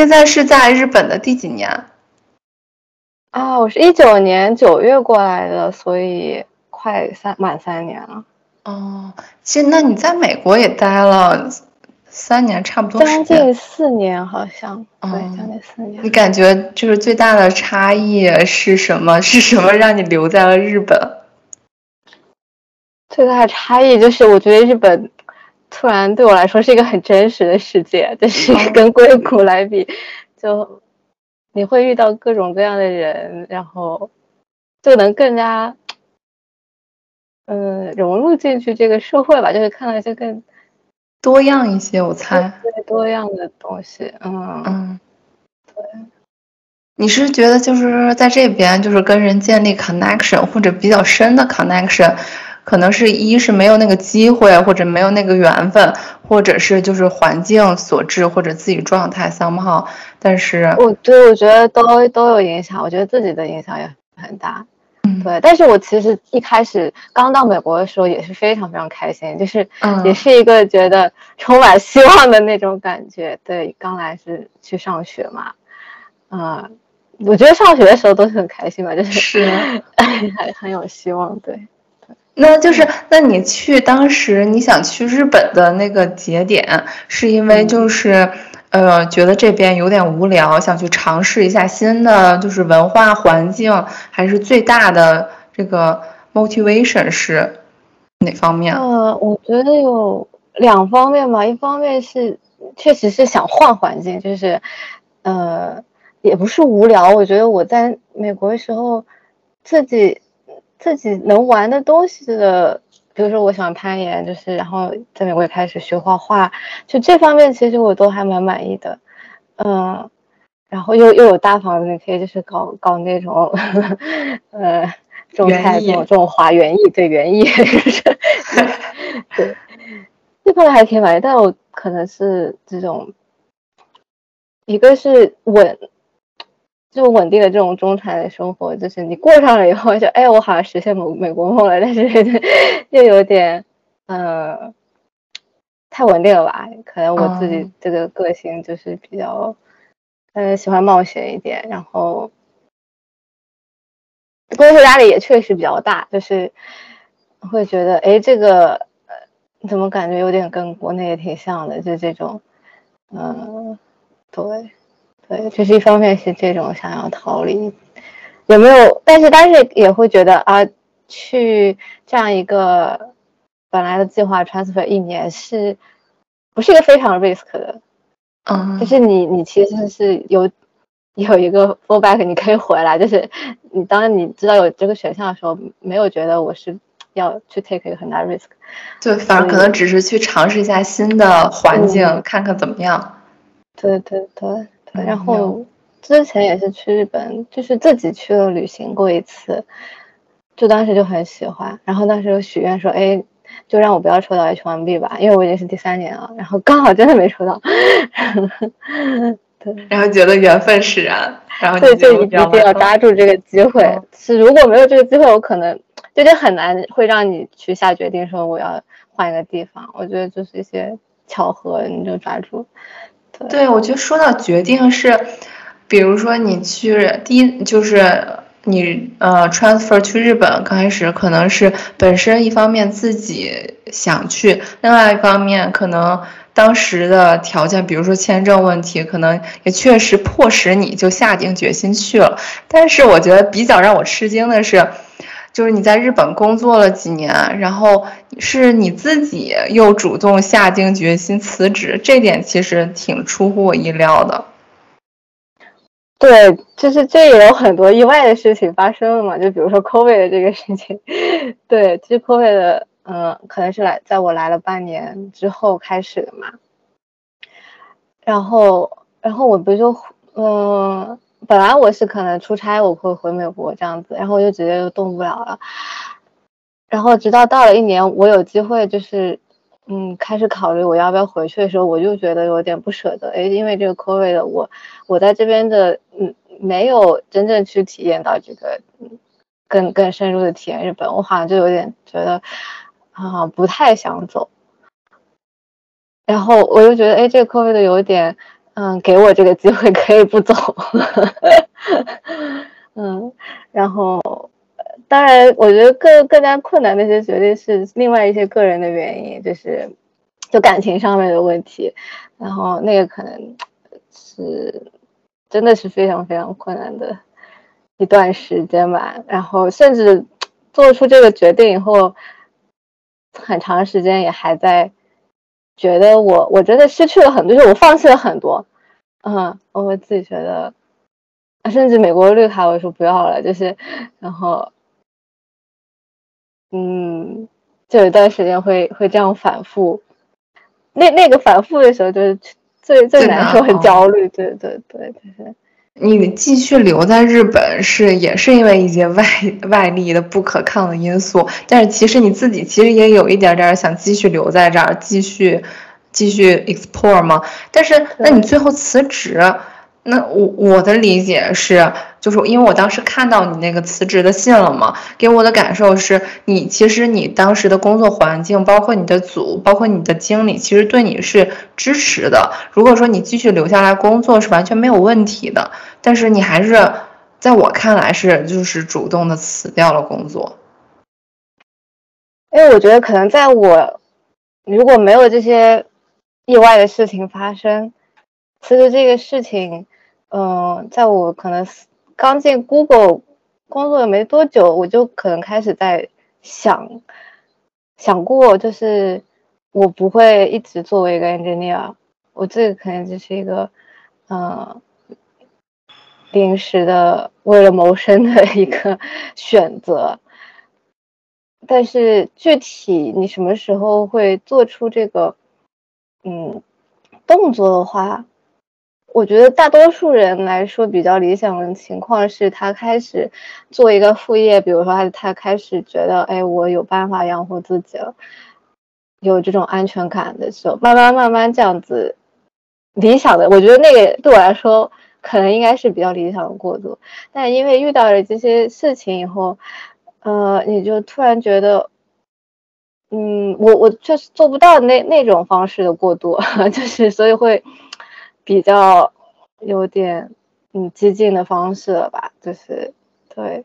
现在是在日本的第几年？啊，我是一九年九月过来的，所以快三满三年了。哦，其实那你在美国也待了三年，差不多将近四年，好像对，将近四年。你感觉就是最大的差异是什么？是什么让你留在了日本？最大的差异就是，我觉得日本突然对我来说是一个很真实的世界，就是跟硅谷来比，就。你会遇到各种各样的人，然后就能更加嗯融入进去这个社会吧，就是看到一些更多样一些，我猜对多样的东西，嗯嗯，对。你是觉得就是在这边就是跟人建立 connection 或者比较深的 connection？可能是一是没有那个机会，或者没有那个缘分，或者是就是环境所致，或者自己状态 somehow。但是，我对我觉得都都有影响，我觉得自己的影响也很大。嗯，对。但是我其实一开始刚到美国的时候也是非常非常开心，就是也是一个觉得充满希望的那种感觉。对，刚来是去上学嘛，嗯，我觉得上学的时候都是很开心嘛，就是是，还 很有希望。对。那就是，那你去当时你想去日本的那个节点，是因为就是，呃，觉得这边有点无聊，想去尝试一下新的就是文化环境，还是最大的这个 motivation 是哪方面？呃，我觉得有两方面吧，一方面是确实是想换环境，就是，呃，也不是无聊，我觉得我在美国的时候自己。自己能玩的东西的，比如说我喜欢攀岩，就是然后在美国也开始学画画，就这方面其实我都还蛮满意的，嗯，然后又又有大房子，你可以就是搞搞那种，呃，种菜这种这种花园艺，对园艺，对，这方面还挺满意，但我可能是这种，一个是稳。这种稳定的这种中产的生活，就是你过上了以后，就哎，我好像实现美美国梦了，但是又有点，呃，太稳定了吧？可能我自己这个个性就是比较，嗯，喜欢冒险一点，然后工作压力也确实比较大，就是会觉得，哎，这个呃怎么感觉有点跟国内也挺像的，就这种，嗯，对。对，就是一方面是这种想要逃离，有没有？但是但是也会觉得啊，去这样一个本来的计划 transfer 一年是，不是一个非常 risk 的，嗯，就是你你其实是有有一个 fallback，你可以回来，就是你当你知道有这个选项的时候，没有觉得我是要去 take 一个很大 risk，对，反而可能只是去尝试一下新的环境，看看怎么样。对对对。然后之前也是去日本，就是自己去了旅行过一次，就当时就很喜欢。然后当时有许愿说，哎，就让我不要抽到 H1B 吧，因为我已经是第三年了。然后刚好真的没抽到，对。然后觉得缘分使然，然后对，就一定要抓住这个机会。是如果没有这个机会，我可能就就很难会让你去下决定说我要换一个地方。我觉得就是一些巧合，你就抓住。对，我觉得说到决定是，比如说你去第一就是你呃 transfer 去日本，刚开始可能是本身一方面自己想去，另外一方面可能当时的条件，比如说签证问题，可能也确实迫使你就下定决心去了。但是我觉得比较让我吃惊的是。就是你在日本工作了几年，然后是你自己又主动下定决心辞职，这点其实挺出乎我意料的。对，就是这也有很多意外的事情发生了嘛，就比如说 COVID 的这个事情。对，其实 COVID 的，嗯，可能是来在我来了半年之后开始的嘛。然后，然后我不就，嗯。本来我是可能出差我会回美国这样子，然后我就直接就动不了了。然后直到到了一年，我有机会就是，嗯，开始考虑我要不要回去的时候，我就觉得有点不舍得。诶，因为这个 COVID 我，我在这边的，嗯，没有真正去体验到这个，更更深入的体验日本，我好像就有点觉得，啊，不太想走。然后我就觉得，哎，这个 COVID 有点。嗯，给我这个机会可以不走。嗯，然后当然，我觉得更更加困难的一些决定是另外一些个人的原因，就是就感情上面的问题，然后那个可能是真的是非常非常困难的一段时间吧。然后甚至做出这个决定以后，很长时间也还在觉得我我真的失去了很多，就是我放弃了很多。嗯，我会自己觉得。甚至美国绿卡，我说不要了，就是，然后，嗯，就有一段时间会会这样反复，那那个反复的时候就是最最难受，很焦虑，对对对，就是。你继续留在日本是也是因为一些外外力的不可抗的因素，但是其实你自己其实也有一点点想继续留在这儿，继续继续 explore 嘛？但是那你最后辞职？那我我的理解是，就是因为我当时看到你那个辞职的信了嘛，给我的感受是你其实你当时的工作环境，包括你的组，包括你的经理，其实对你是支持的。如果说你继续留下来工作是完全没有问题的，但是你还是在我看来是就是主动的辞掉了工作。因为我觉得可能在我如果没有这些意外的事情发生，辞职这个事情。嗯，在我可能刚进 Google 工作没多久，我就可能开始在想，想过就是我不会一直作为一个 engineer，我这个可能就是一个嗯临时的为了谋生的一个 选择。但是具体你什么时候会做出这个嗯动作的话？我觉得大多数人来说比较理想的情况是他开始做一个副业，比如说他他开始觉得，哎，我有办法养活自己了，有这种安全感的时候，慢慢慢慢这样子，理想的，我觉得那个对我来说可能应该是比较理想的过渡。但因为遇到了这些事情以后，呃，你就突然觉得，嗯，我我确实做不到那那种方式的过渡，就是所以会。比较有点嗯激进的方式了吧，就是对，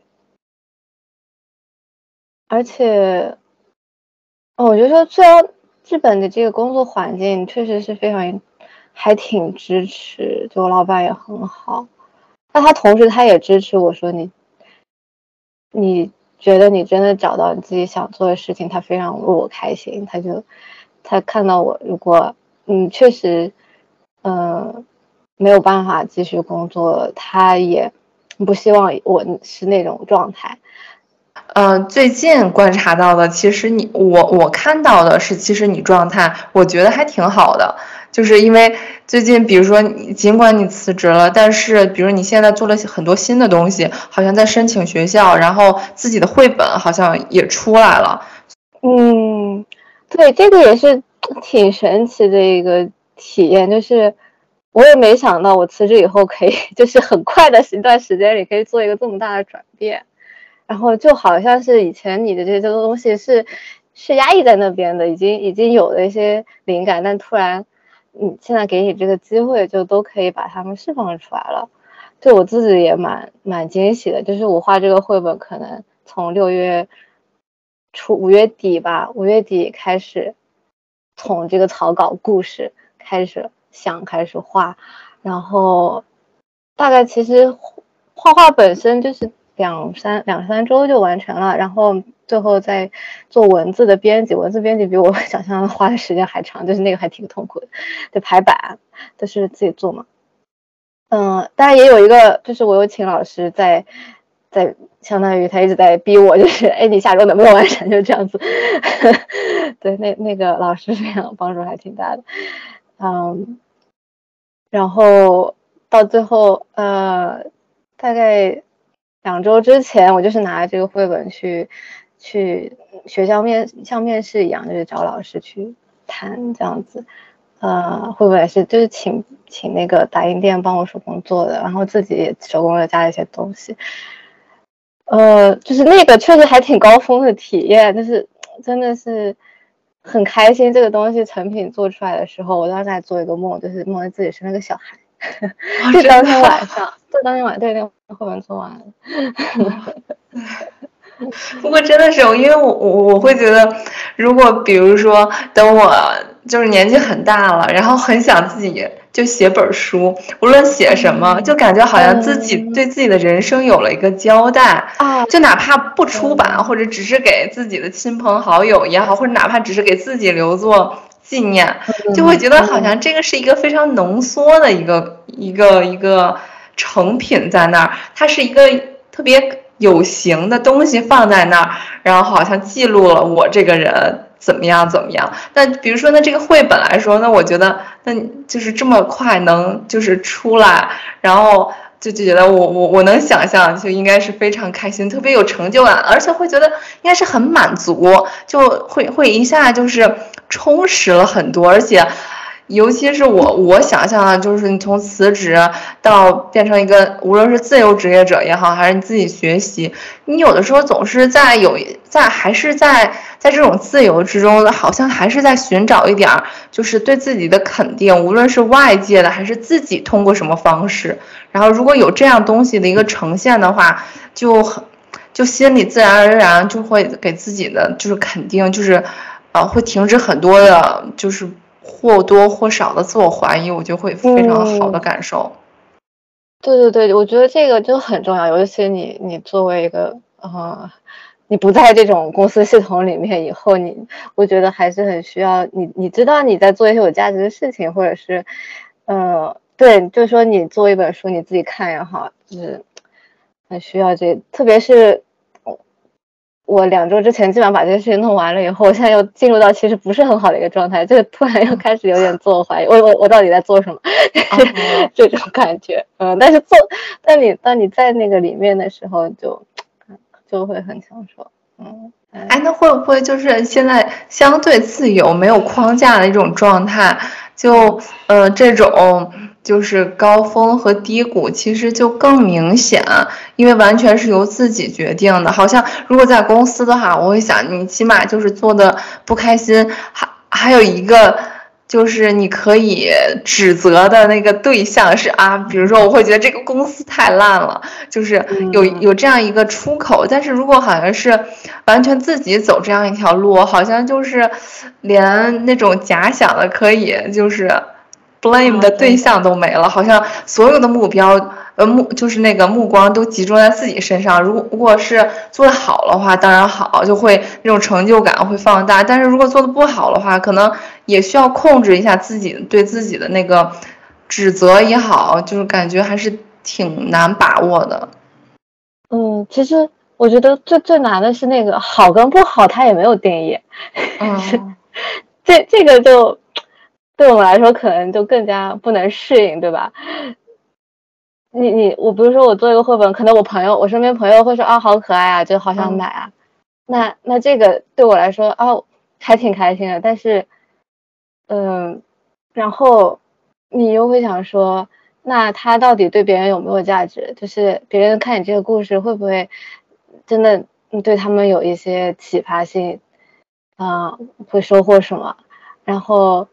而且哦，我觉得说虽然日本的这个工作环境确实是非常还挺支持，就我老板也很好，那他同时他也支持我说你你觉得你真的找到你自己想做的事情，他非常为我开心，他就他看到我如果嗯确实。嗯，没有办法继续工作，他也不希望我是那种状态。嗯，最近观察到的，其实你我我看到的是，其实你状态，我觉得还挺好的。就是因为最近，比如说，尽管你辞职了，但是比如你现在做了很多新的东西，好像在申请学校，然后自己的绘本好像也出来了。嗯，对，这个也是挺神奇的一个。体验就是，我也没想到我辞职以后可以，就是很快的一段时间里可以做一个这么大的转变，然后就好像是以前你的这些东西是是压抑在那边的，已经已经有了一些灵感，但突然，你，现在给你这个机会，就都可以把它们释放出来了，对我自己也蛮蛮惊喜的。就是我画这个绘本，可能从六月初五月底吧，五月底开始，从这个草稿故事。开始想开始画，然后大概其实画画本身就是两三两三周就完成了，然后最后再做文字的编辑，文字编辑比我想象的花的时间还长，就是那个还挺痛苦的，得排版都是自己做嘛。嗯，当然也有一个，就是我有请老师在在，相当于他一直在逼我，就是 哎，你下周能不能完成？就这样子。对，那那个老师这样帮助还挺大的。嗯，然后到最后，呃，大概两周之前，我就是拿这个绘本去去学校面，像面试一样，就是找老师去谈这样子。呃，绘本也是就是请请那个打印店帮我手工做的，然后自己手工又加了一些东西。呃，就是那个确实还挺高峰的体验，就是真的是。很开心这个东西成品做出来的时候，我当时还做一个梦，就是梦见自己生了个小孩。就当天晚上，就当天晚上，对，那绘本做完了。不过真的是，因为我我我会觉得，如果比如说等我就是年纪很大了，然后很想自己就写本书，无论写什么，就感觉好像自己对自己的人生有了一个交代啊，就哪怕不出版，或者只是给自己的亲朋好友也好，或者哪怕只是给自己留作纪念，就会觉得好像这个是一个非常浓缩的一个一个一个成品在那儿，它是一个特别。有形的东西放在那儿，然后好像记录了我这个人怎么样怎么样。那比如说，那这个绘本来说，那我觉得，那就是这么快能就是出来，然后就就觉得我我我能想象，就应该是非常开心，特别有成就感，而且会觉得应该是很满足，就会会一下就是充实了很多，而且。尤其是我，我想象的就是你从辞职到变成一个，无论是自由职业者也好，还是你自己学习，你有的时候总是在有在还是在在这种自由之中，好像还是在寻找一点儿，就是对自己的肯定，无论是外界的还是自己通过什么方式，然后如果有这样东西的一个呈现的话，就很就心里自然而然就会给自己的就是肯定，就是呃会停止很多的，就是。或多或少的自我怀疑，我就会非常好的感受。对对对，我觉得这个就很重要，尤其你你作为一个呃，你不在这种公司系统里面以后，你我觉得还是很需要你，你知道你在做一些有价值的事情，或者是呃，对，就是说你做一本书你自己看也好，就是很需要这，特别是。我两周之前基本上把这些事情弄完了以后，我现在又进入到其实不是很好的一个状态，这个突然又开始有点自我怀疑，我我我到底在做什么？这种感觉，嗯，但是做，但你当你在那个里面的时候，就就会很享受，嗯，哎，那会不会就是现在相对自由、没有框架的一种状态？就呃这种。就是高峰和低谷，其实就更明显，因为完全是由自己决定的。好像如果在公司的话，我会想，你起码就是做的不开心，还还有一个就是你可以指责的那个对象是啊，比如说我会觉得这个公司太烂了，就是有有这样一个出口。但是如果好像是完全自己走这样一条路，好像就是连那种假想的可以就是。blame 的对象都没了，好像所有的目标，呃目就是那个目光都集中在自己身上。如果如果是做的好的话，当然好，就会那种成就感会放大。但是如果做的不好的话，可能也需要控制一下自己对自己的那个指责也好，就是感觉还是挺难把握的。嗯，其实我觉得最最难的是那个好跟不好，它也没有定义。嗯，这这个就。对我们来说，可能就更加不能适应，对吧？你你我，不是说我做一个绘本，可能我朋友，我身边朋友会说啊，好可爱啊，就好想买啊。那那这个对我来说啊，还挺开心的。但是，嗯，然后你又会想说，那它到底对别人有没有价值？就是别人看你这个故事，会不会真的对他们有一些启发性？啊，会收获什么？然后。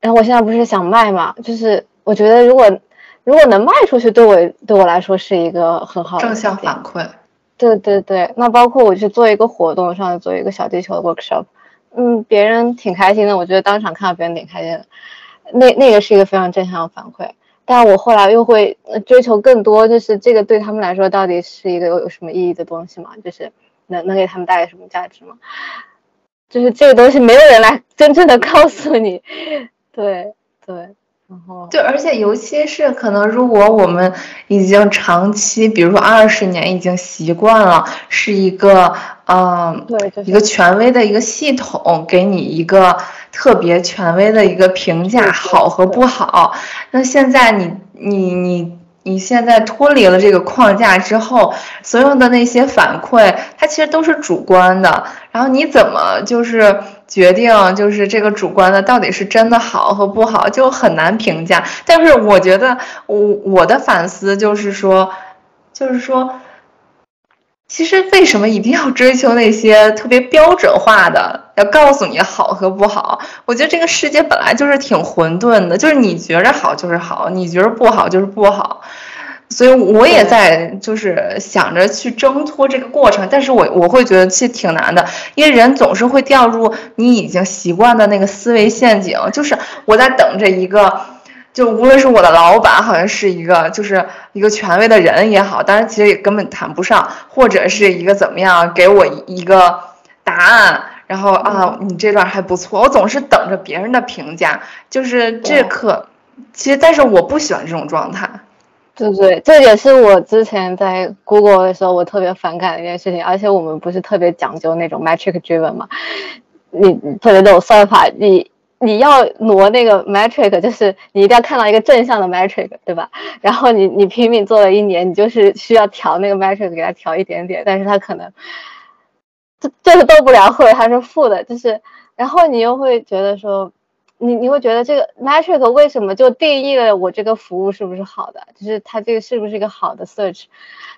然后我现在不是想卖嘛，就是我觉得如果如果能卖出去，对我对我来说是一个很好的正向反馈。对对对，那包括我去做一个活动，上做一个小地球的 workshop，嗯，别人挺开心的，我觉得当场看到别人挺开心的，那那个是一个非常正向的反馈。但我后来又会追求更多，就是这个对他们来说到底是一个有有什么意义的东西嘛？就是能能给他们带来什么价值吗？就是这个东西没有人来真正的告诉你。对对，然后对，而且尤其是可能，如果我们已经长期，比如说二十年，已经习惯了是一个嗯，对，一个权威的一个系统，给你一个特别权威的一个评价，好和不好。那现在你你你。你现在脱离了这个框架之后，所有的那些反馈，它其实都是主观的。然后你怎么就是决定，就是这个主观的到底是真的好和不好，就很难评价。但是我觉得，我我的反思就是说，就是说，其实为什么一定要追求那些特别标准化的，要告诉你好和不好？我觉得这个世界本来就是挺混沌的，就是你觉着好就是好，你觉着不好就是不好。所以我也在就是想着去挣脱这个过程，但是我我会觉得其实挺难的，因为人总是会掉入你已经习惯的那个思维陷阱，就是我在等着一个。就无论是我的老板，好像是一个就是一个权威的人也好，当然其实也根本谈不上，或者是一个怎么样给我一个答案，然后啊，你这段还不错，我总是等着别人的评价，就是这可，其实但是我不喜欢这种状态。对对，这也是我之前在 Google 的时候我特别反感的一件事情，而且我们不是特别讲究那种 metric driven 嘛，你特别那种算法你。你要挪那个 metric，就是你一定要看到一个正向的 metric，对吧？然后你你拼命做了一年，你就是需要调那个 metric，给它调一点点，但是它可能这这是动不了，或者它是负的，就是，然后你又会觉得说，你你会觉得这个 metric 为什么就定义了我这个服务是不是好的？就是它这个是不是一个好的 search？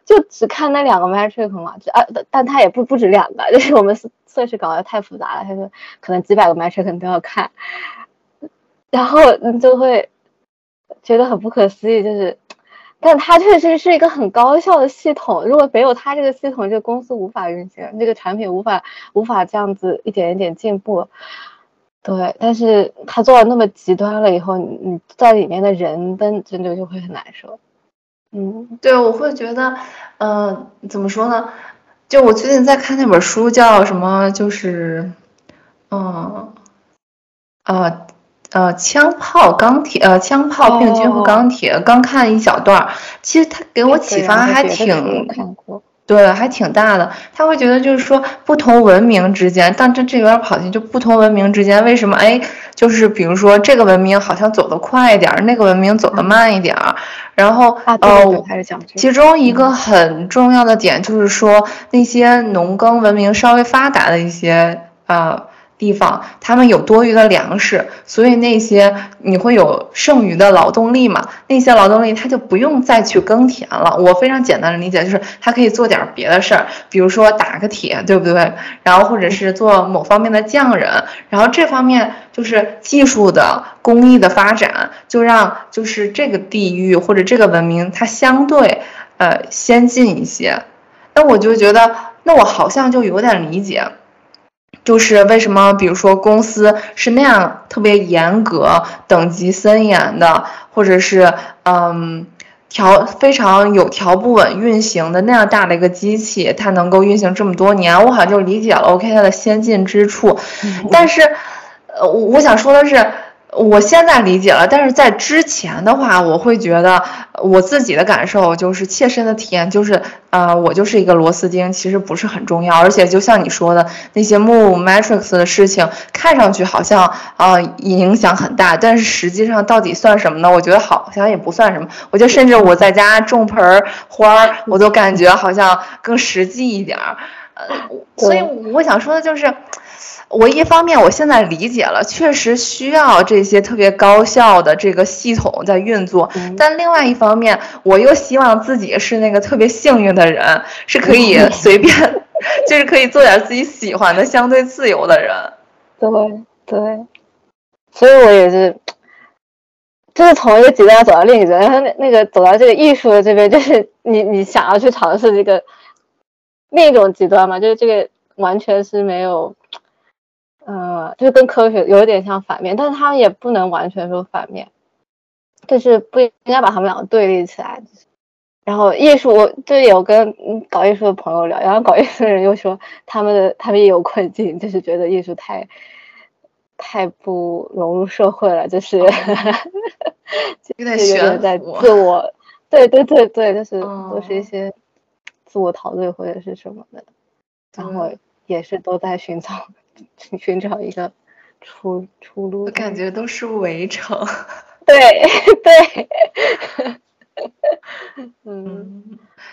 就只看那两个 metric 嘛？就啊，但它也不不止两个，就是我们 search 搞得太复杂了，他说可能几百个 metric 你都要看，然后你就会觉得很不可思议，就是，但它确实是一个很高效的系统，如果没有它这个系统，这个公司无法运行，这个产品无法无法这样子一点一点进步。对，但是他做的那么极端了以后，你你在里面的人真真的就会很难受。嗯，对，我会觉得，嗯，怎么说呢？就我最近在看那本书，叫什么？就是，嗯，呃，呃，枪炮钢铁，呃，枪炮病菌和钢铁，刚看一小段儿，其实他给我启发还挺。对，还挺大的。他会觉得就是说，不同文明之间，但这这有点跑题。就不同文明之间，为什么？哎，就是比如说，这个文明好像走得快一点，那个文明走得慢一点。然后，呃，其中一个很重要的点就是说，那些农耕文明稍微发达的一些，呃。地方，他们有多余的粮食，所以那些你会有剩余的劳动力嘛？那些劳动力他就不用再去耕田了。我非常简单的理解就是，他可以做点别的事儿，比如说打个铁，对不对？然后或者是做某方面的匠人。然后这方面就是技术的工艺的发展，就让就是这个地域或者这个文明它相对呃先进一些。那我就觉得，那我好像就有点理解。就是为什么，比如说公司是那样特别严格、等级森严的，或者是嗯调非常有条不紊运行的那样大的一个机器，它能够运行这么多年，我好像就理解了 OK 它的先进之处。但是，呃，我想说的是。我现在理解了，但是在之前的话，我会觉得我自己的感受就是切身的体验就是，呃，我就是一个螺丝钉，其实不是很重要。而且就像你说的那些 Move Matrix 的事情，看上去好像啊影响很大，但是实际上到底算什么呢？我觉得好像也不算什么。我觉得甚至我在家种盆花儿，我都感觉好像更实际一点儿。呃，所以我想说的就是。我一方面我现在理解了，确实需要这些特别高效的这个系统在运作，但另外一方面，我又希望自己是那个特别幸运的人，是可以随便，就是可以做点自己喜欢的、相对自由的人。对对，所以我也是，就是从一个极端走到另一个，然后那那个走到这个艺术的这边，就是你你想要去尝试这个另一种极端嘛，就是这个完全是没有。呃，就是跟科学有点像反面，但是他们也不能完全说反面，就是不应该把他们两个对立起来。然后艺术，我就有跟搞艺术的朋友聊，然后搞艺术的人又说他们的他们也有困境，就是觉得艺术太太不融入社会了，就是有点有点在自我，对对对对，就是都是一些自我陶醉或者是什么的，然后也是都在寻找。寻找一个出出路，我感觉都是围城。对 对，嗯，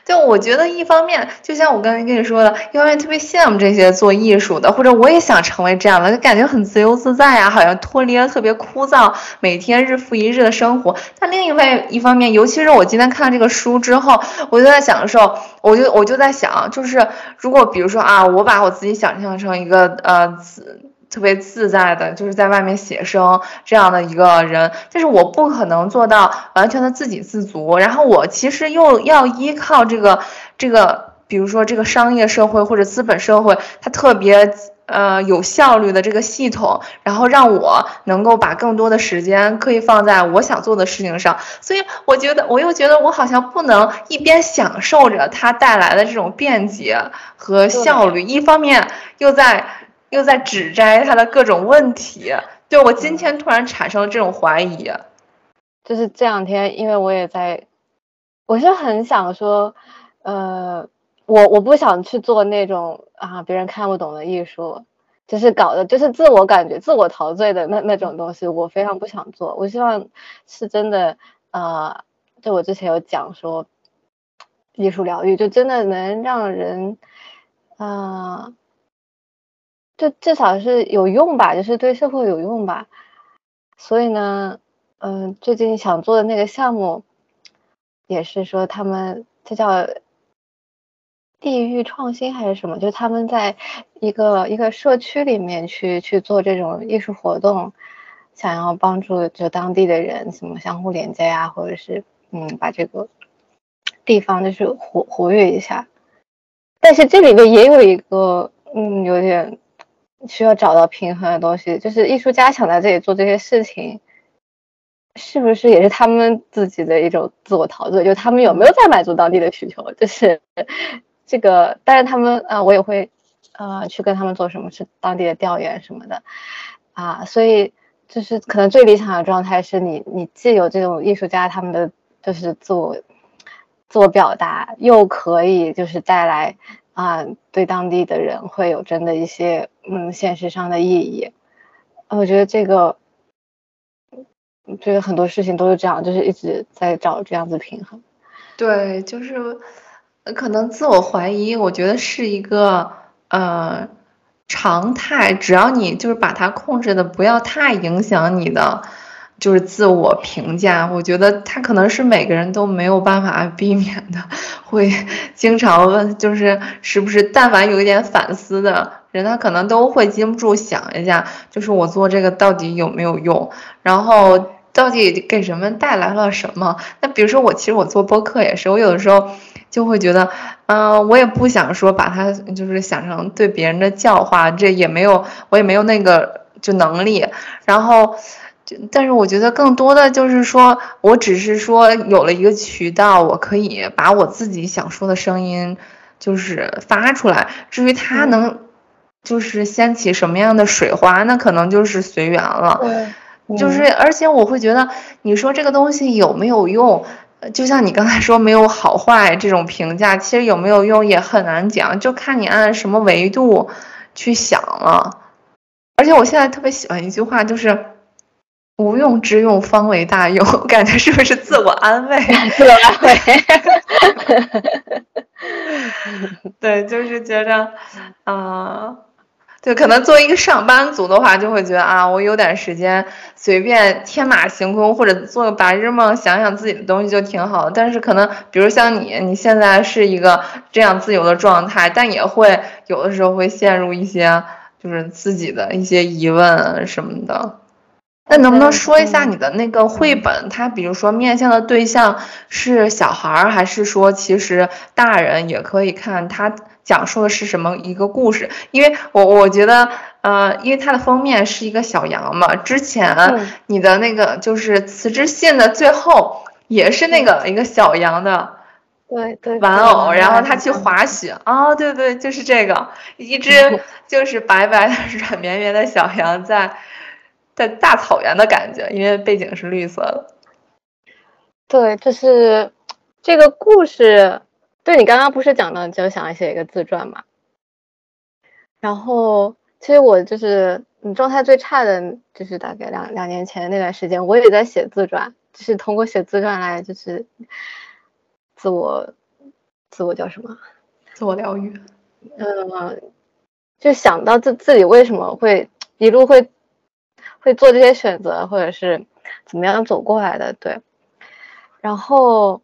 就我觉得一方面，就像我刚才跟你说的，一方面特别羡慕这些做艺术的，或者我也想成为这样的，就感觉很自由自在啊，好像脱离了特别枯燥每天日复一日的生活。但另一位一方面，尤其是我今天看了这个书之后，我就在想的时候，我就我就在想，就是如果比如说啊，我把我自己想象成一个呃。特别自在的，就是在外面写生这样的一个人，但是我不可能做到完全的自给自足。然后我其实又要依靠这个这个，比如说这个商业社会或者资本社会，它特别呃有效率的这个系统，然后让我能够把更多的时间可以放在我想做的事情上。所以我觉得，我又觉得我好像不能一边享受着它带来的这种便捷和效率，一方面又在。又在指摘他的各种问题，就我今天突然产生了这种怀疑，就是这两天，因为我也在，我是很想说，呃，我我不想去做那种啊别人看不懂的艺术，就是搞的就是自我感觉、自我陶醉的那那种东西，我非常不想做。我希望是真的，呃，就我之前有讲说，艺术疗愈就真的能让人，啊。就至少是有用吧，就是对社会有用吧。所以呢，嗯，最近想做的那个项目，也是说他们这叫地域创新还是什么？就他们在一个一个社区里面去去做这种艺术活动，想要帮助就当地的人什么相互连接呀，或者是嗯把这个地方就是活活跃一下。但是这里面也有一个嗯有点。需要找到平衡的东西，就是艺术家想在这里做这些事情，是不是也是他们自己的一种自我陶醉？就他们有没有在满足当地的需求？就是这个，但是他们啊，我也会呃去跟他们做什么是当地的调研什么的啊，所以就是可能最理想的状态是你你既有这种艺术家他们的就是自我自我表达，又可以就是带来。啊，对当地的人会有真的一些嗯现实上的意义，我觉得这个，觉得很多事情都是这样，就是一直在找这样子平衡。对，就是可能自我怀疑，我觉得是一个呃常态，只要你就是把它控制的不要太影响你的。就是自我评价，我觉得他可能是每个人都没有办法避免的，会经常问，就是是不是但凡有一点反思的人，他可能都会禁不住想一下，就是我做这个到底有没有用，然后到底给人们带来了什么？那比如说我，其实我做播客也是，我有的时候就会觉得，嗯，我也不想说把它就是想成对别人的教化，这也没有，我也没有那个就能力，然后。但是我觉得更多的就是说，我只是说有了一个渠道，我可以把我自己想说的声音，就是发出来。至于它能，就是掀起什么样的水花，那可能就是随缘了。就是，而且我会觉得，你说这个东西有没有用？就像你刚才说没有好坏这种评价，其实有没有用也很难讲，就看你按什么维度去想了。而且我现在特别喜欢一句话，就是。无用之用，方为大用。感觉是不是自我安慰？自我安慰。对，就是觉着，啊，对，可能作为一个上班族的话，就会觉得啊，我有点时间，随便天马行空，或者做个白日梦，想想自己的东西就挺好。但是可能，比如像你，你现在是一个这样自由的状态，但也会有的时候会陷入一些，就是自己的一些疑问什么的。那能不能说一下你的那个绘本？它比如说面向的对象是小孩儿，还是说其实大人也可以看？它讲述的是什么一个故事？因为我我觉得，呃，因为它的封面是一个小羊嘛。之前你的那个就是辞职信的最后也是那个一个小羊的，对对玩偶，然后他去滑雪啊，对对，就是这个一只就是白白的 软绵绵的小羊在。在大草原的感觉，因为背景是绿色的。对，就是这个故事。对你刚刚不是讲到，就想写一个自传嘛？然后，其实我就是你状态最差的，就是大概两两年前那段时间，我也在写自传，就是通过写自传来，就是自我自我叫什么？自我疗愈。嗯，就想到自自己为什么会一路会会做这些选择，或者是怎么样走过来的，对。然后，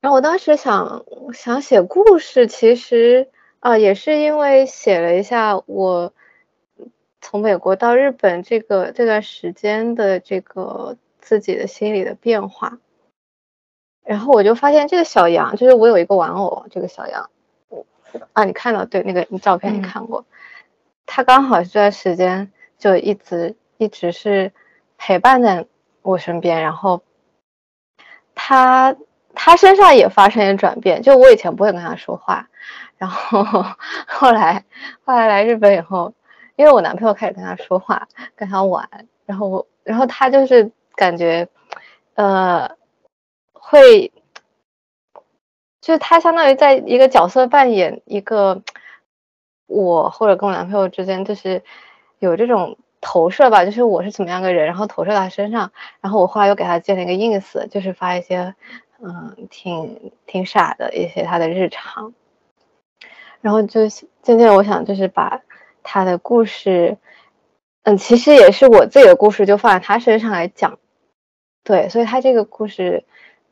然后我当时想想写故事，其实啊，也是因为写了一下我从美国到日本这个这段时间的这个自己的心理的变化。然后我就发现这个小羊，就是我有一个玩偶，这个小羊，啊，你看到对那个照片你看过，它刚好这段时间就一直一直是陪伴在我身边，然后他他身上也发生了转变，就我以前不会跟他说话，然后后来后来来日本以后，因为我男朋友开始跟他说话，跟他玩，然后我然后他就是感觉，呃。会，就是他相当于在一个角色扮演一个我或者跟我男朋友之间，就是有这种投射吧，就是我是怎么样个人，然后投射到他身上，然后我后来又给他建了一个 ins，就是发一些嗯挺挺傻的一些他的日常，然后就渐渐我想就是把他的故事，嗯，其实也是我自己的故事，就放在他身上来讲，对，所以他这个故事。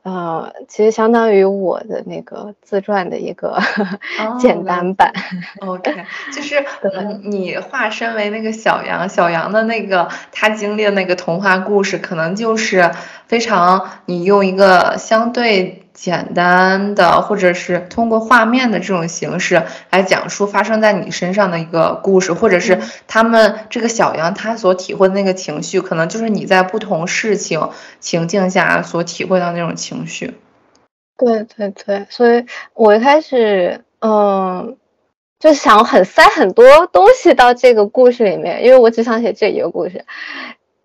呃，其实相当于我的那个自传的一个 简单版。OK，就是你化身为那个小羊，小羊的那个他经历的那个童话故事，可能就是非常你用一个相对。简单的，或者是通过画面的这种形式来讲述发生在你身上的一个故事，或者是他们这个小羊他所体会的那个情绪，可能就是你在不同事情情境下所体会到那种情绪。对对对，所以我一开始嗯，就想很塞很多东西到这个故事里面，因为我只想写这一个故事。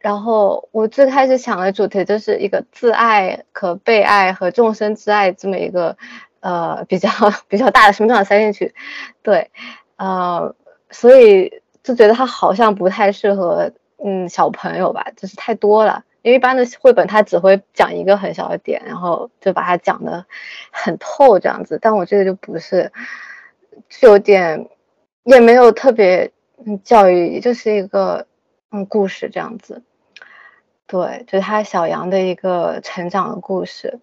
然后我最开始想的主题就是一个自爱和被爱和众生之爱这么一个，呃，比较 比较大的什么都想塞进去，对，呃，所以就觉得它好像不太适合，嗯，小朋友吧，就是太多了。因为一般的绘本它只会讲一个很小的点，然后就把它讲的很透这样子。但我这个就不是，就有点，也没有特别嗯教育，就是一个嗯故事这样子。对，就是他小羊的一个成长的故事。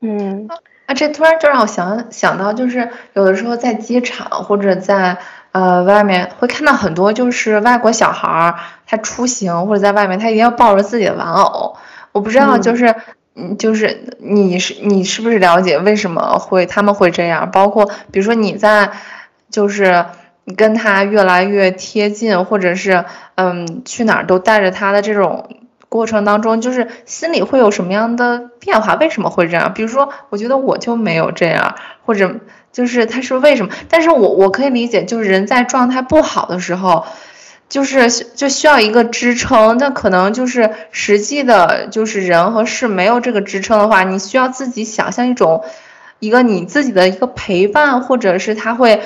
嗯，啊，这突然就让我想想到，就是有的时候在机场或者在呃外面会看到很多就是外国小孩儿，他出行或者在外面，他一定要抱着自己的玩偶。我不知道，就是嗯，就是你是你是不是了解为什么会他们会这样？包括比如说你在就是你跟他越来越贴近，或者是嗯去哪儿都带着他的这种。过程当中，就是心里会有什么样的变化？为什么会这样？比如说，我觉得我就没有这样，或者就是他是为什么？但是我我可以理解，就是人在状态不好的时候，就是就需要一个支撑。那可能就是实际的，就是人和事没有这个支撑的话，你需要自己想象一种一个你自己的一个陪伴，或者是他会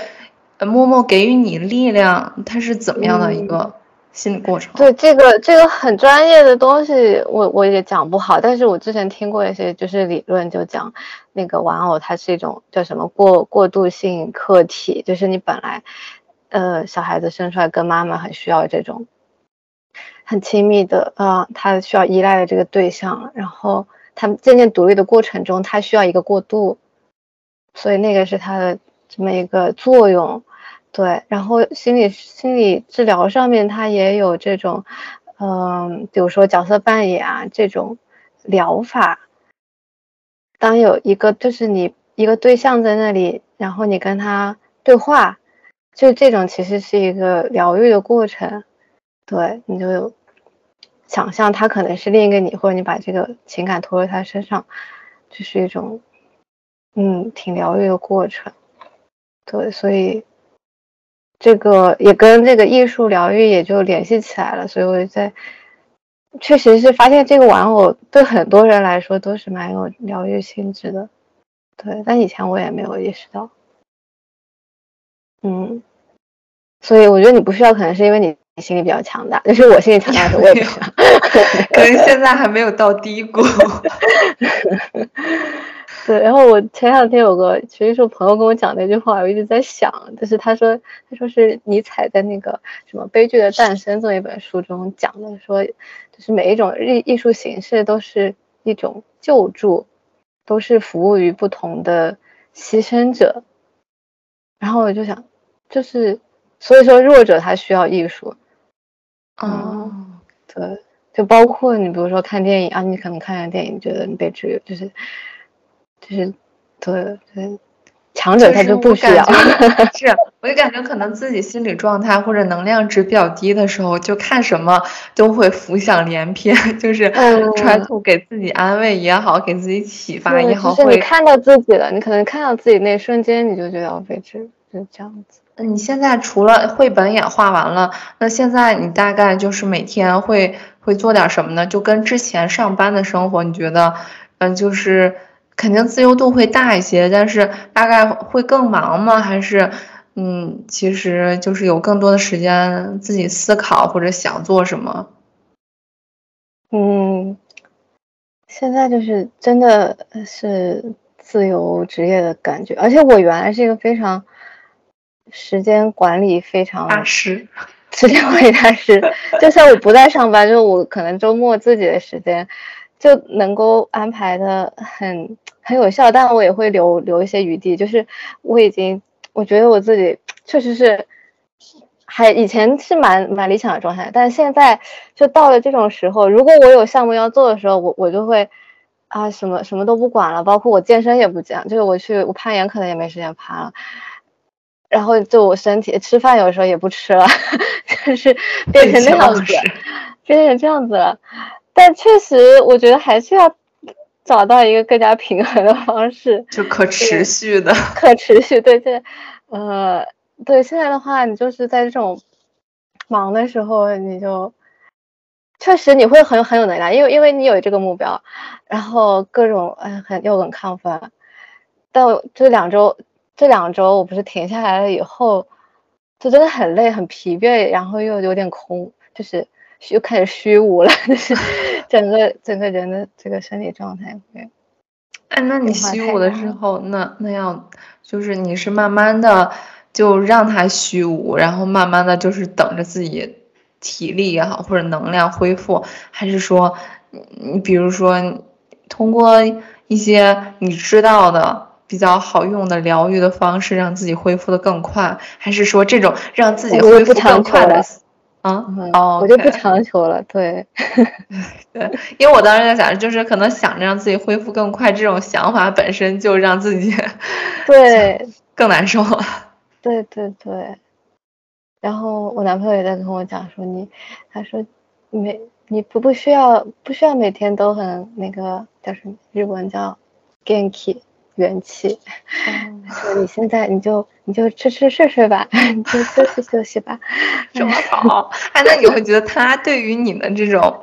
默默给予你力量。他是怎么样的一个？心理过程对这个这个很专业的东西，我我也讲不好。但是我之前听过一些就是理论，就讲那个玩偶它是一种叫什么过过渡性客体，就是你本来呃小孩子生出来跟妈妈很需要这种很亲密的啊，他需要依赖的这个对象，然后他渐渐独立的过程中，他需要一个过渡，所以那个是他的这么一个作用。对，然后心理心理治疗上面，它也有这种，嗯，比如说角色扮演啊这种疗法。当有一个就是你一个对象在那里，然后你跟他对话，就这种其实是一个疗愈的过程。对，你就有想象他可能是另一个你，或者你把这个情感投入他身上，就是一种，嗯，挺疗愈的过程。对，所以。这个也跟这个艺术疗愈也就联系起来了，所以我在确实是发现这个玩偶对很多人来说都是蛮有疗愈性质的，对，但以前我也没有意识到，嗯，所以我觉得你不需要，可能是因为你心理比较强大，就是我心理强大的时候我也不需要，可能现在还没有到低谷。对，然后我前两天有个其实是朋友跟我讲那句话，我一直在想，就是他说他说是尼采在那个什么《悲剧的诞生》这么一本书中讲的，说就是每一种艺艺术形式都是一种救助，都是服务于不同的牺牲者。然后我就想，就是所以说弱者他需要艺术。哦，对，就包括你比如说看电影啊，你可能看完电影觉得你被治愈，就是。就是，对对，强者他就不需要。是，我就感觉可能自己心理状态或者能量值比较低的时候，就看什么都会浮想联翩，就是揣度给自己安慰也好，给自己启发也好。就是你看到自己了，你可能看到自己那瞬间，你就觉得要被治，就这样子。你现在除了绘本也画完了，那现在你大概就是每天会会做点什么呢？就跟之前上班的生活，你觉得，嗯，就是。肯定自由度会大一些，但是大概会更忙吗？还是，嗯，其实就是有更多的时间自己思考或者想做什么。嗯，现在就是真的是自由职业的感觉，而且我原来是一个非常时间管理非常大师，时间管理大师。就算我不在上班，就是我可能周末自己的时间就能够安排的很。很有效，但我也会留留一些余地。就是我已经，我觉得我自己 确实是，还以前是蛮蛮理想的状态，但是现在就到了这种时候，如果我有项目要做的时候，我我就会啊什么什么都不管了，包括我健身也不讲，就是我去我攀岩可能也没时间爬了，然后就我身体吃饭有时候也不吃了，就是变成那样子，变成这样子了。但确实，我觉得还是要。找到一个更加平衡的方式，就可持续的，可持续。对，对，呃，对，现在的话，你就是在这种忙的时候，你就确实你会很很有能量，因为因为你有这个目标，然后各种哎很又很亢奋。但这两周这两周我不是停下来了以后，就真的很累很疲惫，然后又有点空，就是又开始虚无了，就是。整个整个人的这个身体状态会，哎，那你虚无的时候，那那样就是你是慢慢的就让它虚无，然后慢慢的就是等着自己体力也好或者能量恢复，还是说你比如说通过一些你知道的比较好用的疗愈的方式，让自己恢复的更快，还是说这种让自己恢复更快的？啊哦，我就不强求了，对，对，因为我当时在想，就是可能想着让自己恢复更快，这种想法本身就让自己 对更难受了。对对对，然后我男朋友也在跟我讲说，你他说每你不不需要不需要每天都很那个叫什么日文叫 genki。元气，说你现在你就你就吃吃睡睡吧，你就休息休息吧，这么好。哎，那你会觉得他对于你们这种，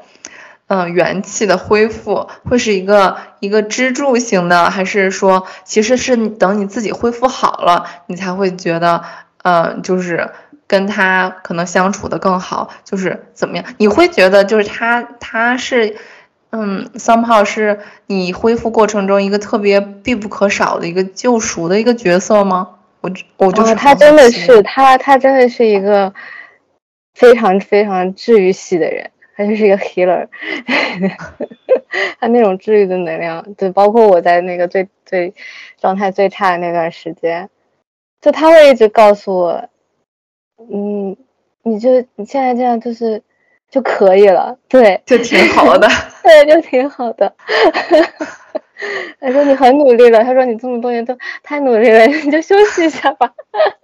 嗯，元气的恢复，会是一个一个支柱型的，还是说其实是等你自己恢复好了，你才会觉得，嗯，就是跟他可能相处的更好，就是怎么样？你会觉得就是他他是。嗯，somehow 是你恢复过程中一个特别必不可少的一个救赎的一个角色吗？我我就是他真的是他他真的是一个非常非常治愈系的人，他就是一个 healer，他那种治愈的能量，就包括我在那个最最状态最差的那段时间，就他会一直告诉我，嗯，你就你现在这样就是。就可以了，对，就挺好的，对，就挺好的。他说你很努力了，他说你这么多年都太努力了，你就休息一下吧。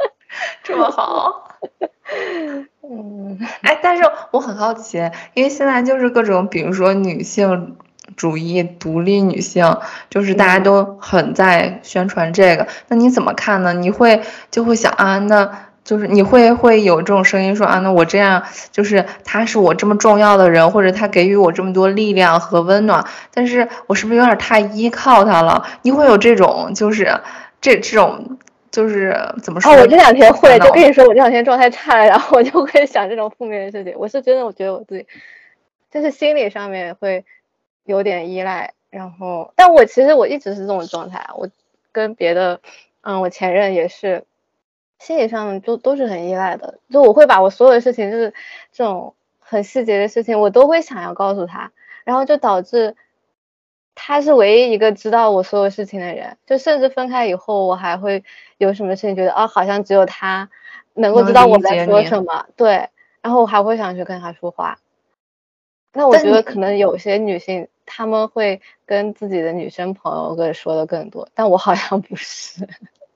这么好，嗯，哎，但是我很好奇，因为现在就是各种，比如说女性主义、独立女性，就是大家都很在宣传这个，那你怎么看呢？你会就会想啊，那。就是你会会有这种声音说啊，那我这样就是他是我这么重要的人，或者他给予我这么多力量和温暖，但是我是不是有点太依靠他了？你会有这种就是这这种就是怎么说？哦，我这两天会就跟你说，我这两天状态差，然后我就会想这种负面的事情。我是真的，我觉得我自己就是心理上面会有点依赖，然后，但我其实我一直是这种状态，我跟别的，嗯，我前任也是，心理上就都是很依赖的，就我会把我所有的事情，就是这种很细节的事情，我都会想要告诉他，然后就导致他是唯一一个知道我所有事情的人，就甚至分开以后，我还会有什么事情觉得啊，好像只有他能够知道我在说什么，对，然后我还会想去跟他说话。那我觉得可能有些女性。他们会跟自己的女生朋友更说的更多，但我好像不是。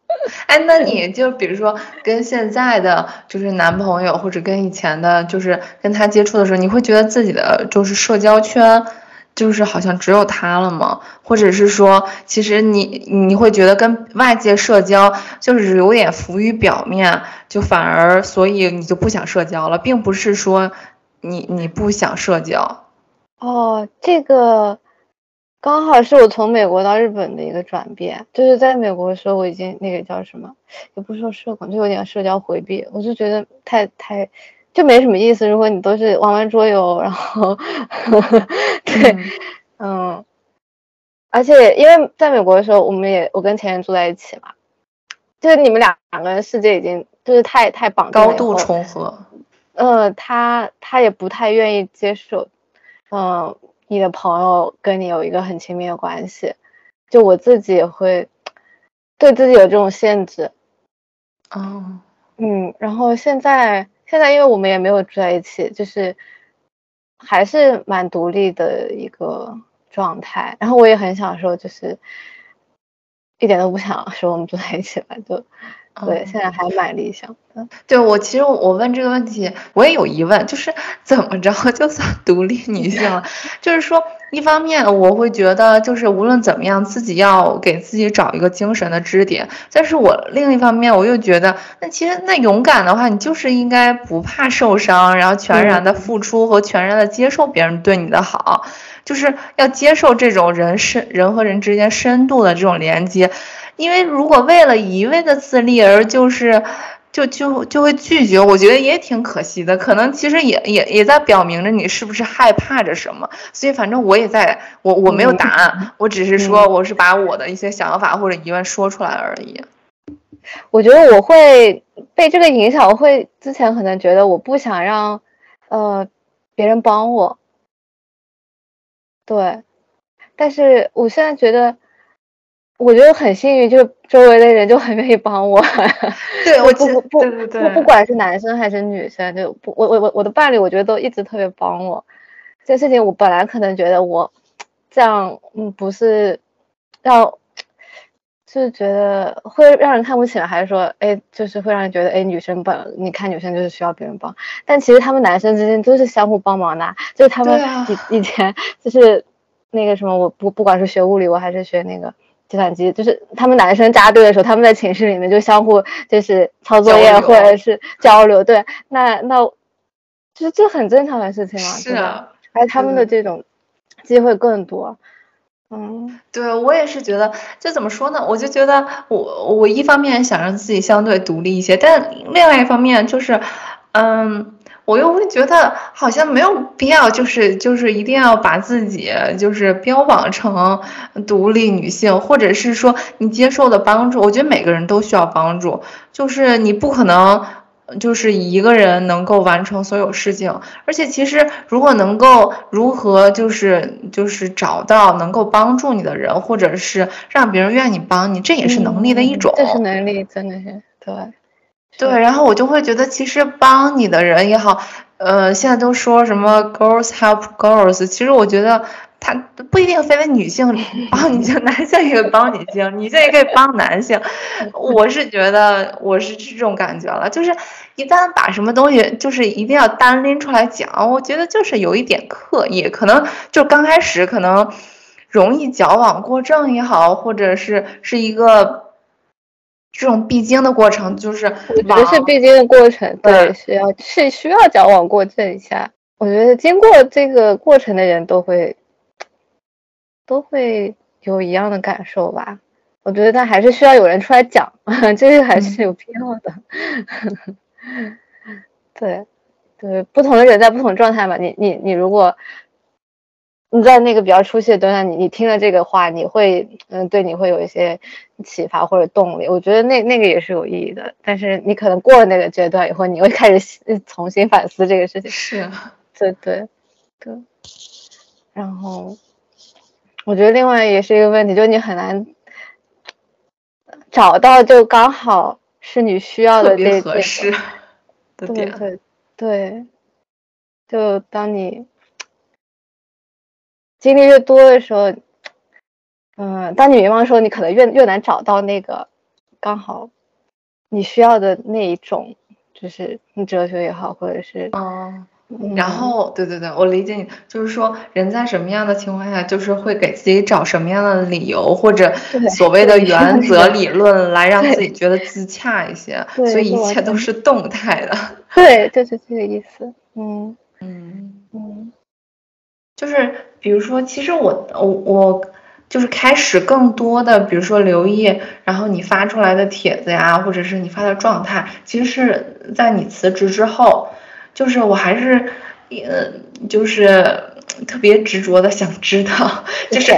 哎，那你就比如说跟现在的就是男朋友，或者跟以前的，就是跟他接触的时候，你会觉得自己的就是社交圈，就是好像只有他了吗？或者是说，其实你你会觉得跟外界社交就是有点浮于表面，就反而所以你就不想社交了，并不是说你你不想社交。哦，这个刚好是我从美国到日本的一个转变。就是在美国的时候，我已经那个叫什么，也不是说社恐，就有点社交回避。我就觉得太太就没什么意思。如果你都是玩玩桌游，然后 对，嗯，而且因为在美国的时候，我们也我跟前任住在一起嘛，就是你们两两个人世界已经就是太太绑高度重合。嗯，他他也不太愿意接受。嗯，你的朋友跟你有一个很亲密的关系，就我自己也会对自己有这种限制。哦，嗯，然后现在现在因为我们也没有住在一起，就是还是蛮独立的一个状态。然后我也很享受，就是一点都不想说我们住在一起了，就。对，现在还蛮理想的。对我，其实我问这个问题，我也有疑问，就是 怎么着就算 独立女性了？就是说，一方面我会觉得，就是无论怎么样，自己要给自己找一个精神的支点。但是我另一方面，我又觉得，那其实那勇敢的话，你就是应该不怕受伤，然后全然的付出和全然的接受别人对你的好，就是要接受这种人深人和人之间深度的这种连接。因为如果为了一味的自立而就是，就就就会拒绝，我觉得也挺可惜的。可能其实也也也在表明着你是不是害怕着什么。所以反正我也在，我我没有答 案，我只是说我是把我的一些想法或者疑问说出来而已。我觉得我会被这个影响，我会之前可能觉得我不想让，呃，别人帮我。对，但是我现在觉得。我觉得很幸运，就周围的人就很愿意帮我。对，我不不不不不管是男生还是女生，就不我我我我的伴侣，我觉得都一直特别帮我。这事情我本来可能觉得我这样，嗯，不是要，就是觉得会让人看不起来，还是说，哎，就是会让人觉得，哎，女生本，你看女生就是需要别人帮。但其实他们男生之间都是相互帮忙的，就是他们以以前就是那个什么，我不不管是学物理，我还是学那个。计算机就是他们男生扎堆的时候，他们在寝室里面就相互就是抄作业或者是交流。对，那那就是这很正常的事情嘛。是啊，而他们的这种机会更多。嗯，对我也是觉得，就怎么说呢？我就觉得我我一方面想让自己相对独立一些，但另外一方面就是，嗯。我又会觉得好像没有必要，就是就是一定要把自己就是标榜成独立女性，或者是说你接受的帮助。我觉得每个人都需要帮助，就是你不可能就是一个人能够完成所有事情。而且其实如果能够如何就是就是找到能够帮助你的人，或者是让别人愿意帮你，这也是能力的一种。这是能力，真的是对。对，然后我就会觉得，其实帮你的人也好，呃，现在都说什么 girls help girls，其实我觉得他不一定非得女性 帮你性，男性也可以帮女性，女性也可以帮男性。我是觉得我是这种感觉了，就是一旦把什么东西就是一定要单拎出来讲，我觉得就是有一点刻意，可能就刚开始可能容易矫枉过正也好，或者是是一个。这种必经的过程，就是我觉得是必经的过程，对，需要是需要矫枉过正一下。我觉得经过这个过程的人都会都会有一样的感受吧。我觉得他还是需要有人出来讲，这个还是有必要的。对，对，不同的人在不同状态嘛。你你你如果你在那个比较出戏的阶段，你你听了这个话，你会嗯，对你会有一些启发或者动力。我觉得那那个也是有意义的。但是你可能过了那个阶段以后，你会开始重新反思这个事情。是，对对对。然后，我觉得另外也是一个问题，就是你很难找到就刚好是你需要的这合适的点。对对对，就当你。经历越多的时候，嗯，当你迷茫的时候，你可能越越难找到那个刚好你需要的那一种，就是你哲学也好，或者是嗯，然后对对对，我理解你，就是说人在什么样的情况下，就是会给自己找什么样的理由或者所谓的原则理论来让自己觉得自洽一些，所以一切都是动态的。对，就是这个意思。嗯嗯嗯。就是，比如说，其实我我我就是开始更多的，比如说留意，然后你发出来的帖子呀，或者是你发的状态，其实是在你辞职之后，就是我还是，呃，就是特别执着的想知道，就是，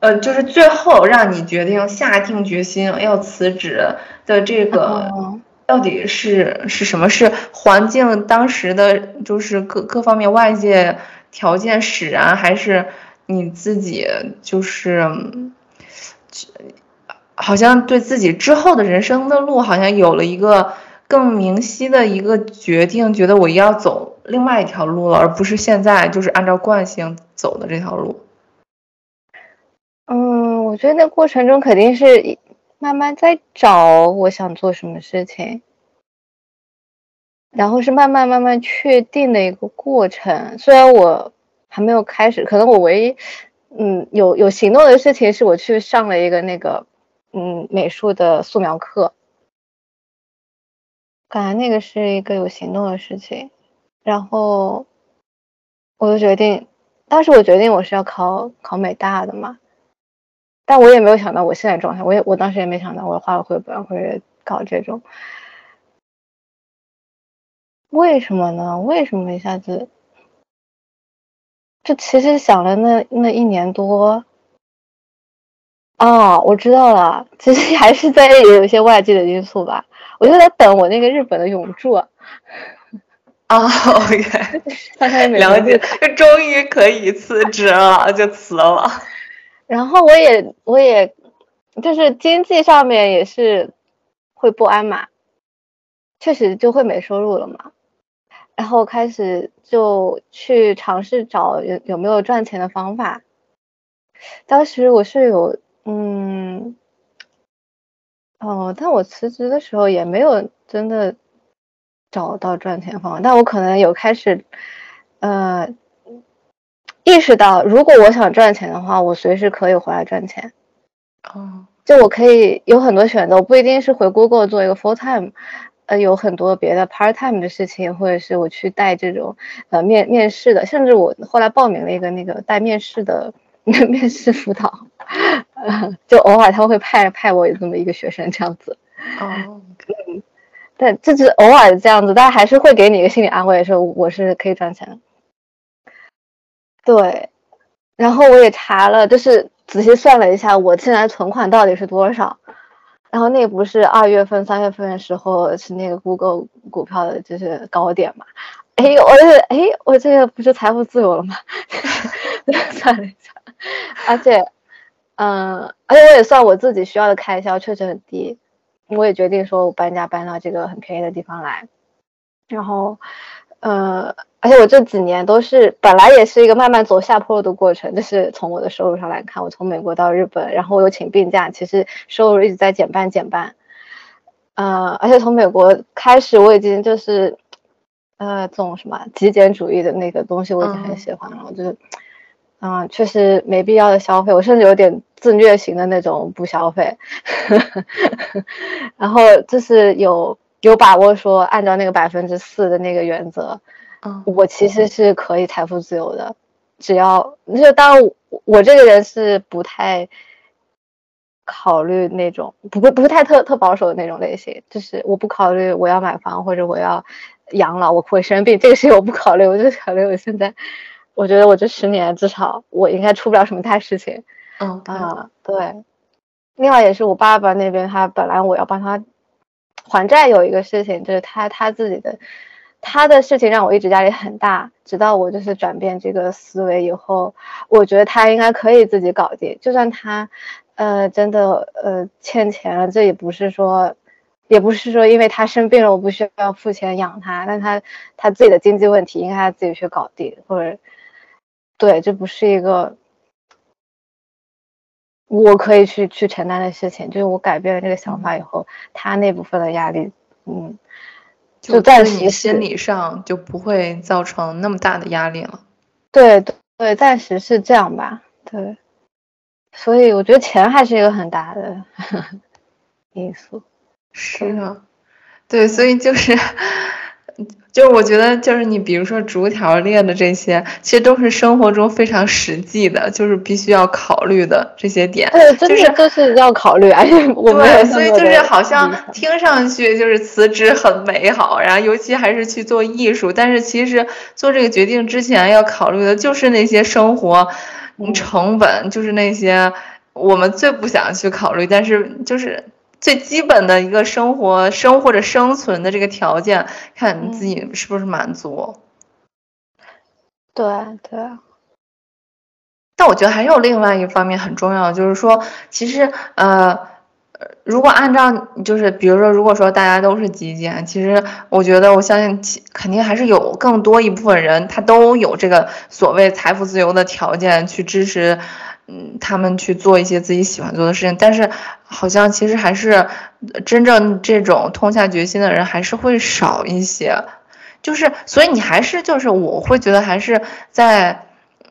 呃，就是最后让你决定下定决心要辞职的这个，到底是是什么？是环境当时的，就是各各方面外界。条件使然，还是你自己就是，好像对自己之后的人生的路，好像有了一个更明晰的一个决定，觉得我要走另外一条路了，而不是现在就是按照惯性走的这条路。嗯，我觉得那过程中肯定是慢慢在找我想做什么事情。然后是慢慢慢慢确定的一个过程，虽然我还没有开始，可能我唯一嗯有有行动的事情是我去上了一个那个嗯美术的素描课，感觉那个是一个有行动的事情，然后我就决定，当时我决定我是要考考美大的嘛，但我也没有想到我现在状态，我也我当时也没想到我画了绘本会搞这种。为什么呢？为什么一下子？这其实想了那那一年多。哦，我知道了，其实还是在有一些外界的因素吧。我就在等我那个日本的永驻。啊，OK，了解，就终于可以辞职了，就辞了。然后我也我也，就是经济上面也是会不安嘛，确实就会没收入了嘛。然后开始就去尝试找有有没有赚钱的方法。当时我是有嗯哦，但我辞职的时候也没有真的找到赚钱方法。但我可能有开始呃意识到，如果我想赚钱的话，我随时可以回来赚钱。哦，就我可以有很多选择，我不一定是回 Google 做一个 full time。呃，有很多别的 part time 的事情，或者是我去带这种呃面面试的，甚至我后来报名了一个那个带面试的 面试辅导，就偶尔他会派派我有这么一个学生这样子。哦，嗯，但这是偶尔这样子，但还是会给你一个心理安慰，说我是可以赚钱的。对，然后我也查了，就是仔细算了一下，我现在存款到底是多少。然后那不是二月份、三月份的时候是那个 Google 股票的就是高点嘛？哎，我这哎，我这个不是财富自由了吗？算了一下，而且，嗯，而且我也算我自己需要的开销确实很低，我也决定说我搬家搬到这个很便宜的地方来，然后。呃，而且我这几年都是本来也是一个慢慢走下坡路的过程，就是从我的收入上来看，我从美国到日本，然后我又请病假，其实收入一直在减半减半。呃，而且从美国开始，我已经就是，呃，这种什么极简主义的那个东西，我已经很喜欢了。我觉得，嗯，确实没必要的消费，我甚至有点自虐型的那种不消费。然后就是有。有把握说按照那个百分之四的那个原则，嗯，我其实是可以财富自由的，只要就当然我这个人是不太考虑那种不不不太特特保守的那种类型，就是我不考虑我要买房或者我要养老我会生病这个事情我不考虑，我就考虑我现在我觉得我这十年至少我应该出不了什么大事情。嗯啊，对。另外也是我爸爸那边，他本来我要帮他还债，有一个事情就是他他自己的他的事情让我一直压力很大，直到我就是转变这个思维以后，我觉得他应该可以自己搞定，就算他呃真的呃欠钱了，这也不是说也不是说因为他生病了我不需要付钱养他，但他他自己的经济问题应该他自己去搞定，或者对，这不是一个。我可以去去承担的事情，就是我改变了这个想法以后，他那部分的压力，嗯，就暂时心理上就不会造成那么大的压力了。对对，暂时是这样吧。对，所以我觉得钱还是一个很大的 因素。是啊，对，所以就是。就是我觉得，就是你比如说逐条列的这些，其实都是生活中非常实际的，就是必须要考虑的这些点。对，就是都是要考虑。而且我对，所以就是好像听上去就是辞职很美好，然后尤其还是去做艺术，但是其实做这个决定之前要考虑的就是那些生活成本，就是那些我们最不想去考虑，但是就是。最基本的一个生活生或者生存的这个条件，看你自己是不是满足。对对。但我觉得还有另外一方面很重要，就是说，其实呃，如果按照就是比如说，如果说大家都是极简，其实我觉得我相信，肯定还是有更多一部分人，他都有这个所谓财富自由的条件去支持。嗯，他们去做一些自己喜欢做的事情，但是好像其实还是真正这种痛下决心的人还是会少一些，就是所以你还是就是我会觉得还是在，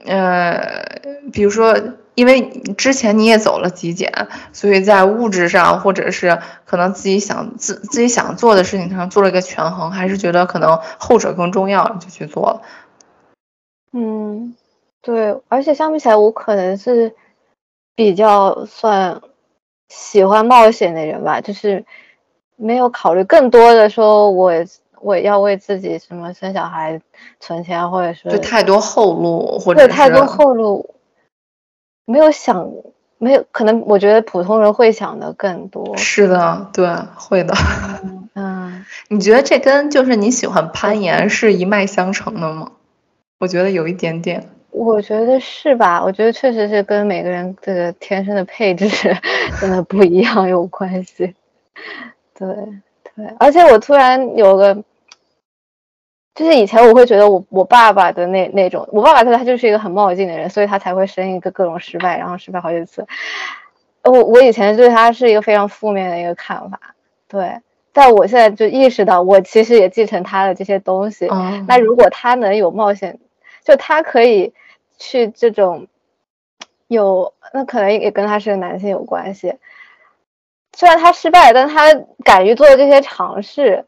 呃，比如说因为之前你也走了极简，所以在物质上或者是可能自己想自自己想做的事情上做了一个权衡，还是觉得可能后者更重要，就去做了。嗯。对，而且相比起来，我可能是比较算喜欢冒险的人吧，就是没有考虑更多的说，我我要为自己什么生小孩存钱，或者说就太多后路，或者太多后路，没有想，没有可能，我觉得普通人会想的更多。是的，对，会的。嗯，你觉得这跟就是你喜欢攀岩是一脉相承的吗？我觉得有一点点。我觉得是吧？我觉得确实是跟每个人这个天生的配置 真的不一样有关系。对对，而且我突然有个，就是以前我会觉得我我爸爸的那那种，我爸爸他他就是一个很冒进的人，所以他才会生一个各种失败，然后失败好几次。我我以前对他是一个非常负面的一个看法。对，但我现在就意识到，我其实也继承他的这些东西。那如果他能有冒险，就他可以。去这种有那可能也跟他是个男性有关系，虽然他失败，但他敢于做这些尝试，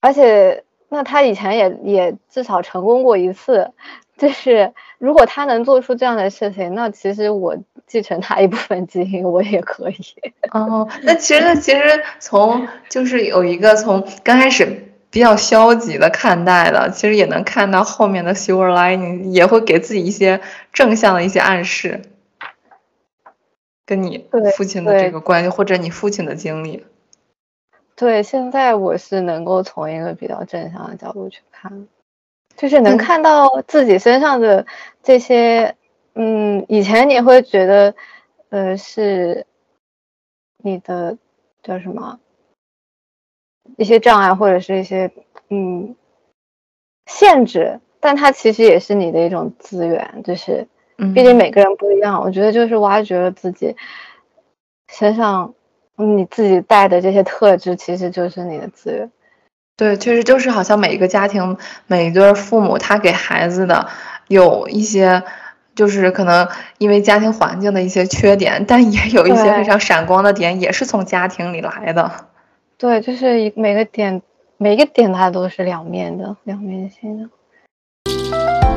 而且那他以前也也至少成功过一次，就是如果他能做出这样的事情，那其实我继承他一部分基因，我也可以。哦，那其实其实从就是有一个从刚开始。比较消极的看待的，其实也能看到后面的 silver lining，也会给自己一些正向的一些暗示。跟你父亲的这个关系，或者你父亲的经历。对，现在我是能够从一个比较正向的角度去看，就是能看到自己身上的这些，嗯，以前你会觉得，呃，是你的叫什么？一些障碍或者是一些嗯限制，但它其实也是你的一种资源，就是毕竟每个人不一样。我觉得就是挖掘了自己身上你自己带的这些特质，其实就是你的资源。对，确实就是好像每一个家庭每一对父母，他给孩子的有一些，就是可能因为家庭环境的一些缺点，但也有一些非常闪光的点，也是从家庭里来的。对，就是一每个点，每个点它都是两面的，两面性的。